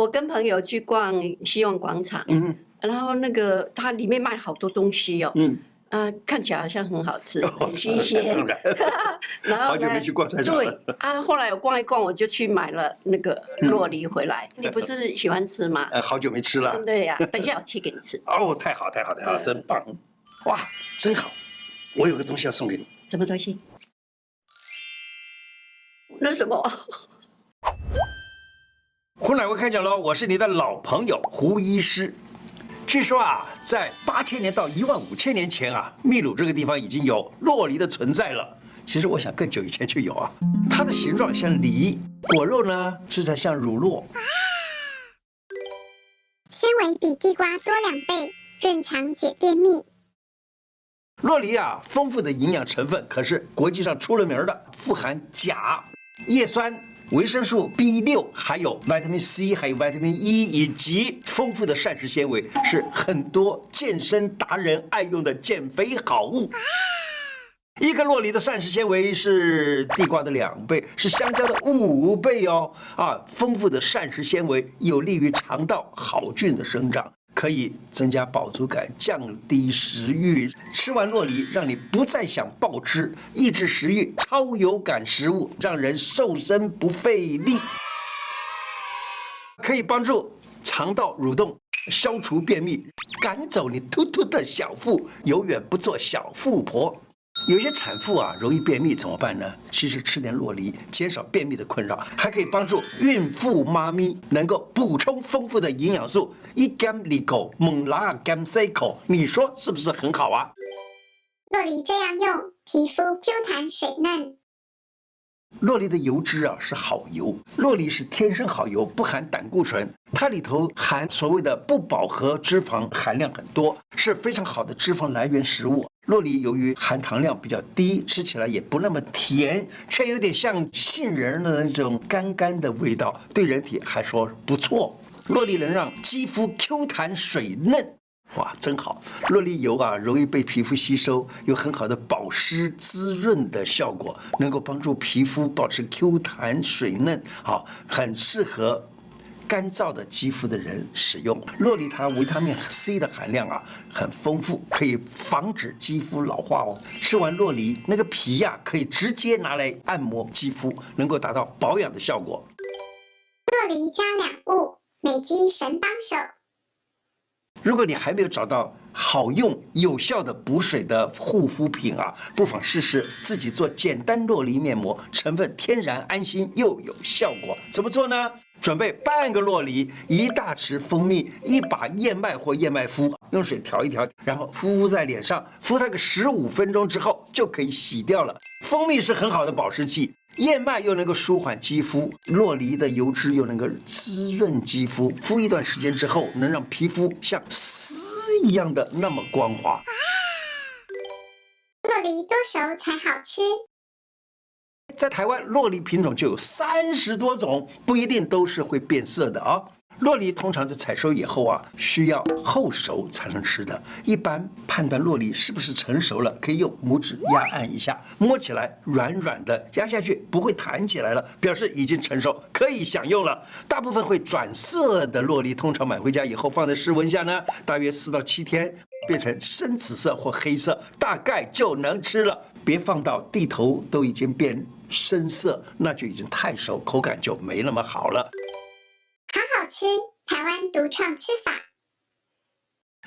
我跟朋友去逛希望广场，嗯，然后那个它里面卖好多东西哦，嗯。啊，看起来好像很好吃，很新鲜。然后好久没去逛菜场了。对啊，后来我逛一逛，我就去买了那个洛梨回来。你不是喜欢吃吗？呃，好久没吃了。对呀，等一下我切给你吃。哦，太好，太好，太好，真棒！哇，真好。我有个东西要送给你。什么东西？那什么？胡乃文开讲喽！我是你的老朋友胡医师。据说啊，在八千年到一万五千年前啊，秘鲁这个地方已经有洛梨的存在了。其实我想更久以前就有啊。它的形状像梨，果肉呢吃起来像乳酪，纤维比地瓜多两倍，润肠解便秘。洛梨啊，丰富的营养成分可是国际上出了名的，富含钾、叶酸。维生素 B 六，还有 Vitamin C，还有 Vitamin E，以及丰富的膳食纤维，是很多健身达人爱用的减肥好物。一颗洛梨的膳食纤维是地瓜的两倍，是香蕉的五倍哦。啊，丰富的膳食纤维有利于肠道好菌的生长。可以增加饱足感，降低食欲。吃完洛梨，让你不再想暴吃，抑制食欲，超有感食物，让人瘦身不费力。可以帮助肠道蠕动，消除便秘，赶走你秃秃的小腹，永远不做小富婆。有些产妇啊，容易便秘怎么办呢？其实吃点洛梨，减少便秘的困扰，还可以帮助孕妇妈咪能够补充丰富的营养素。一干利口，猛拉干塞口，你说是不是很好啊？洛梨这样用，皮肤 Q 弹水嫩。洛梨的油脂啊是好油，洛梨是天生好油，不含胆固醇，它里头含所谓的不饱和脂肪含量很多，是非常好的脂肪来源食物。洛梨由于含糖量比较低，吃起来也不那么甜，却有点像杏仁的那种干干的味道，对人体还说不错。洛梨能让肌肤 Q 弹水嫩，哇，真好！洛梨油啊，容易被皮肤吸收，有很好的保湿滋润的效果，能够帮助皮肤保持 Q 弹水嫩，好，很适合。干燥的肌肤的人使用洛梨，它维他命 C 的含量啊很丰富，可以防止肌肤老化哦。吃完洛梨，那个皮呀、可以直接拿来按摩肌肤，能够达到保养的效果。洛梨加两物，美肌神帮手。如果你还没有找到好用有效的补水的护肤品啊，不妨试试自己做简单洛梨面膜，成分天然、安心又有效果。怎么做呢？准备半个洛梨，一大匙蜂蜜，一把燕麦或燕麦麸，用水调一调，然后敷在脸上，敷它个十五分钟之后就可以洗掉了。蜂蜜是很好的保湿剂，燕麦又能够舒缓肌肤，洛梨的油脂又能够滋润肌肤。敷一段时间之后，能让皮肤像丝一样的那么光滑。洛梨多熟才好吃。在台湾，洛梨品种就有三十多种，不一定都是会变色的啊、哦。酪梨通常在采收以后啊，需要后熟才能吃的。一般判断洛梨是不是成熟了，可以用拇指压按一下，摸起来软软的，压下去不会弹起来了，表示已经成熟，可以享用了。大部分会转色的洛梨，通常买回家以后放在室温下呢，大约四到七天，变成深紫色或黑色，大概就能吃了。别放到蒂头都已经变深色，那就已经太熟，口感就没那么好了。好好吃，台湾独创吃法。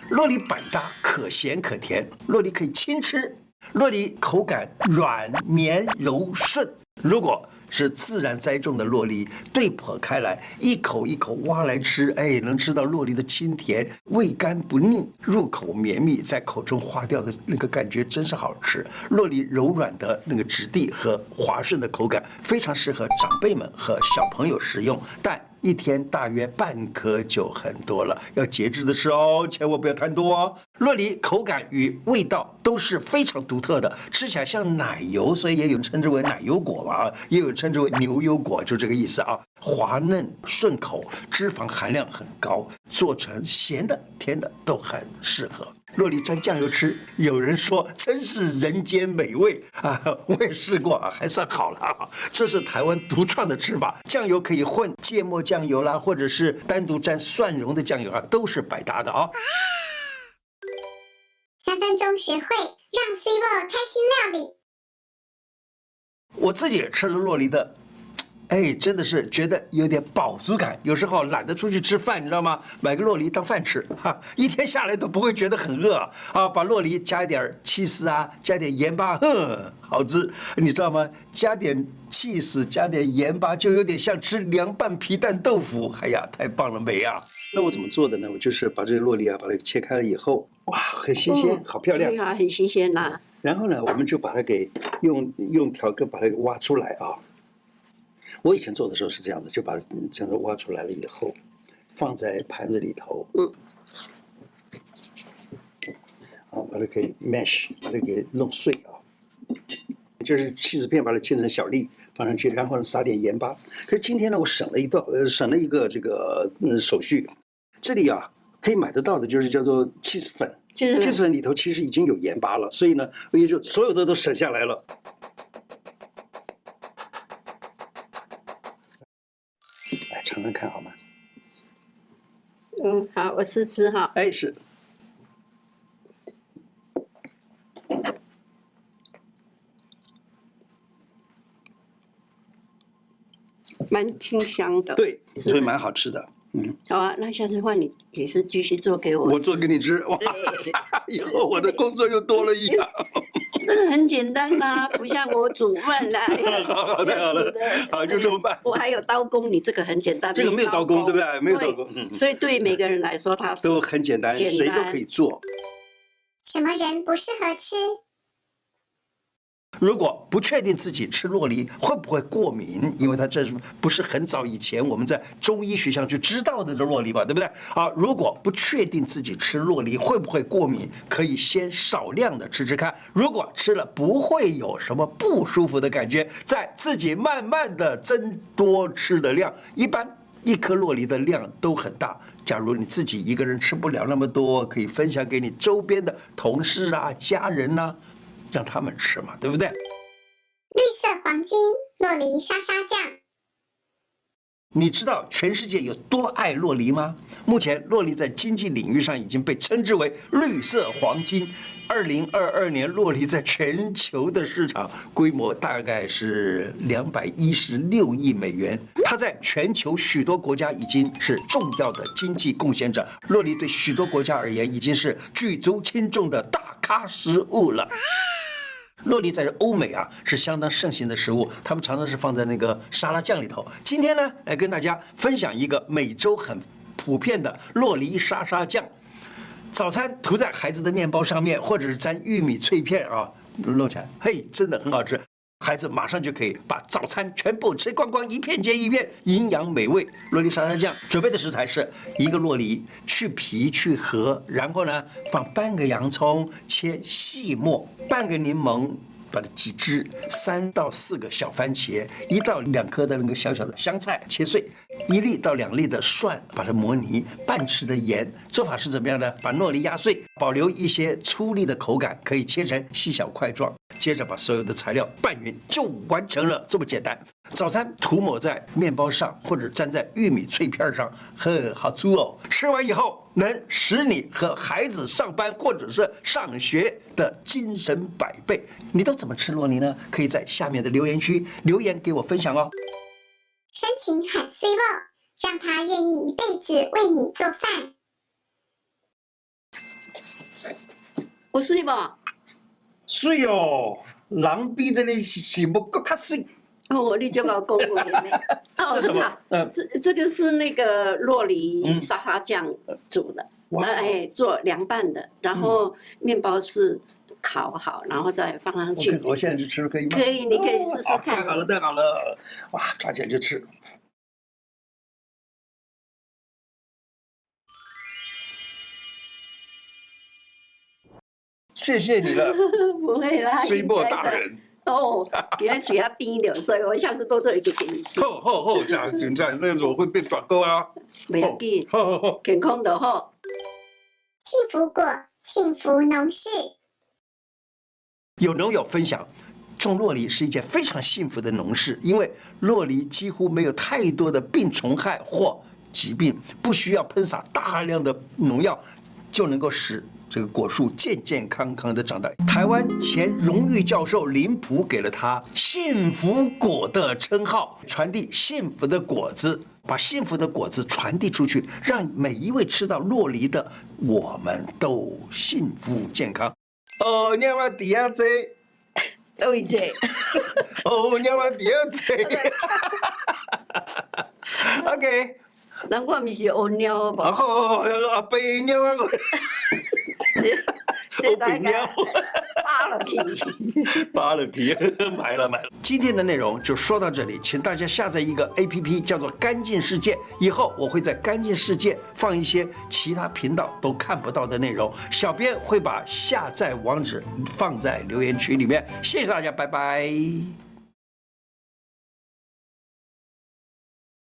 洛梨百搭，可咸可甜。洛梨可以轻吃，洛梨口感软绵柔顺。如果是自然栽种的洛梨，对破开来，一口一口挖来吃，哎，能吃到洛梨的清甜，味甘不腻，入口绵密，在口中化掉的那个感觉真是好吃。洛梨柔软的那个质地和滑顺的口感，非常适合长辈们和小朋友食用，但。一天大约半颗就很多了，要节制的吃哦，千万不要贪多哦。洛梨口感与味道都是非常独特的，吃起来像奶油，所以也有称之为奶油果吧，也有称之为牛油果，就这个意思啊。滑嫩顺口，脂肪含量很高，做成咸的、甜的都很适合。酪梨沾酱油吃，有人说真是人间美味啊！我也试过啊，还算好了。这是台湾独创的吃法，酱油可以混芥末酱油啦，或者是单独沾蒜蓉的酱油啊，都是百搭的啊。三分钟学会让 C 罗开心料理。我自己也吃了洛梨的。哎，真的是觉得有点饱足感。有时候懒得出去吃饭，你知道吗？买个洛梨当饭吃，哈，一天下来都不会觉得很饿啊。把洛梨加一点起司啊，加点盐巴，呵，好吃。你知道吗？加点起司，加点盐巴，就有点像吃凉拌皮蛋豆腐。哎呀，太棒了，美啊！那我怎么做的呢？我就是把这个洛梨啊，把它切开了以后，哇，很新鲜，好漂亮。对啊，很新鲜呐。然后呢，我们就把它给用用条根把它给挖出来啊。我以前做的时候是这样的，就把这个挖出来了以后，放在盘子里头，嗯，好，把它给 mash，把它给弄碎啊，就是起司片，把它切成小粒放上去，然后呢撒点盐巴。可是今天呢，我省了一道，呃，省了一个这个嗯手续，这里啊可以买得到的就是叫做起子粉，起子粉里头其实已经有盐巴了，所以呢，我也就所有的都省下来了。尝尝看好吗？嗯，好，我试试哈。哎，是，蛮清香的。对，所以蛮好吃的。嗯，好啊，那下次换你也是继续做给我。我做给你吃，哇，以后我的工作又多了一样。这个很简单啦，不像我煮饭 啦。好好的，好的，好，就这么办。我还有刀工，你这个很简单。这个没有刀工，对不对？没有刀工。所以对每个人来说，它都很简单，谁都可以做。什么人不适合吃？如果不确定自己吃洛梨会不会过敏，因为它这是不是很早以前我们在中医学上就知道的这洛梨吧，对不对？啊，如果不确定自己吃洛梨会不会过敏，可以先少量的吃吃看。如果吃了不会有什么不舒服的感觉，再自己慢慢的增多吃的量。一般一颗洛梨的量都很大，假如你自己一个人吃不了那么多，可以分享给你周边的同事啊、家人呐、让他们吃嘛，对不对？绿色黄金洛梨沙沙酱，你知道全世界有多爱洛梨吗？目前洛梨在经济领域上已经被称之为绿色黄金。二零二二年，洛梨在全球的市场规模大概是两百一十六亿美元。它在全球许多国家已经是重要的经济贡献者。洛梨对许多国家而言，已经是举足轻重的大咖食物了。洛梨在欧美啊是相当盛行的食物，他们常常是放在那个沙拉酱里头。今天呢，来跟大家分享一个美洲很普遍的洛梨沙沙酱。早餐涂在孩子的面包上面，或者是沾玉米脆片啊，弄起来，嘿，真的很好吃。孩子马上就可以把早餐全部吃光光，一片接一片，营养美味。酪梨沙沙酱准备的食材是一个洛梨，去皮去核，然后呢放半个洋葱切细末，半个柠檬。把它挤汁，三到四个小番茄，一到两颗的那个小小的香菜切碎，一粒到两粒的蒜，把它磨泥，半匙的盐。做法是怎么样呢？把糯米压碎，保留一些粗粒的口感，可以切成细小块状。接着把所有的材料拌匀，就完成了，这么简单。早餐涂抹在面包上，或者粘在玉米脆片上，呵，好粗哦！吃完以后能使你和孩子上班或者是上学的精神百倍。你都怎么吃洛梨呢？可以在下面的留言区留言给我分享哦。深情喊 C 罗，让他愿意一辈子为你做饭。我睡吧。睡哦，狼逼着你是不够卡睡。哦，你就搞公公的呢？哦，是吧？嗯，这这个是那个洛梨沙沙酱煮的，哎，做凉拌的，然后面包是烤好，然后再放上去。我现在去吃可以吗？可以，你可以试试看。太好了，太好了！哇，抓紧就吃。谢谢你了，不会啦，水波大人。哦，给他血压低一点，所以我下次多做一个给你吃。好好好，这样现在那我会变短沟啊。没要紧，好好好，健康的好。幸福果，幸福农事。有农友分享，种酪梨是一件非常幸福的农事，因为酪梨几乎没有太多的病虫害或疾病，不需要喷洒大量的农药，就能够使。这个果树健健康康的长大。台湾前荣誉教授林普给了他“幸福果”的称号，传递幸福的果子，把幸福的果子传递出去，让每一位吃到洛梨的我们都幸福健康。哦，你要第二只，都一只。哦，你要第二只。OK，难怪不是欧鸟吧？哦，阿伯鸟啊！这大概 扒了皮，扒了皮，买了买了。今天的内容就说到这里，请大家下载一个 APP，叫做《干净世界》。以后我会在《干净世界》放一些其他频道都看不到的内容，小编会把下载网址放在留言区里面。谢谢大家，拜拜。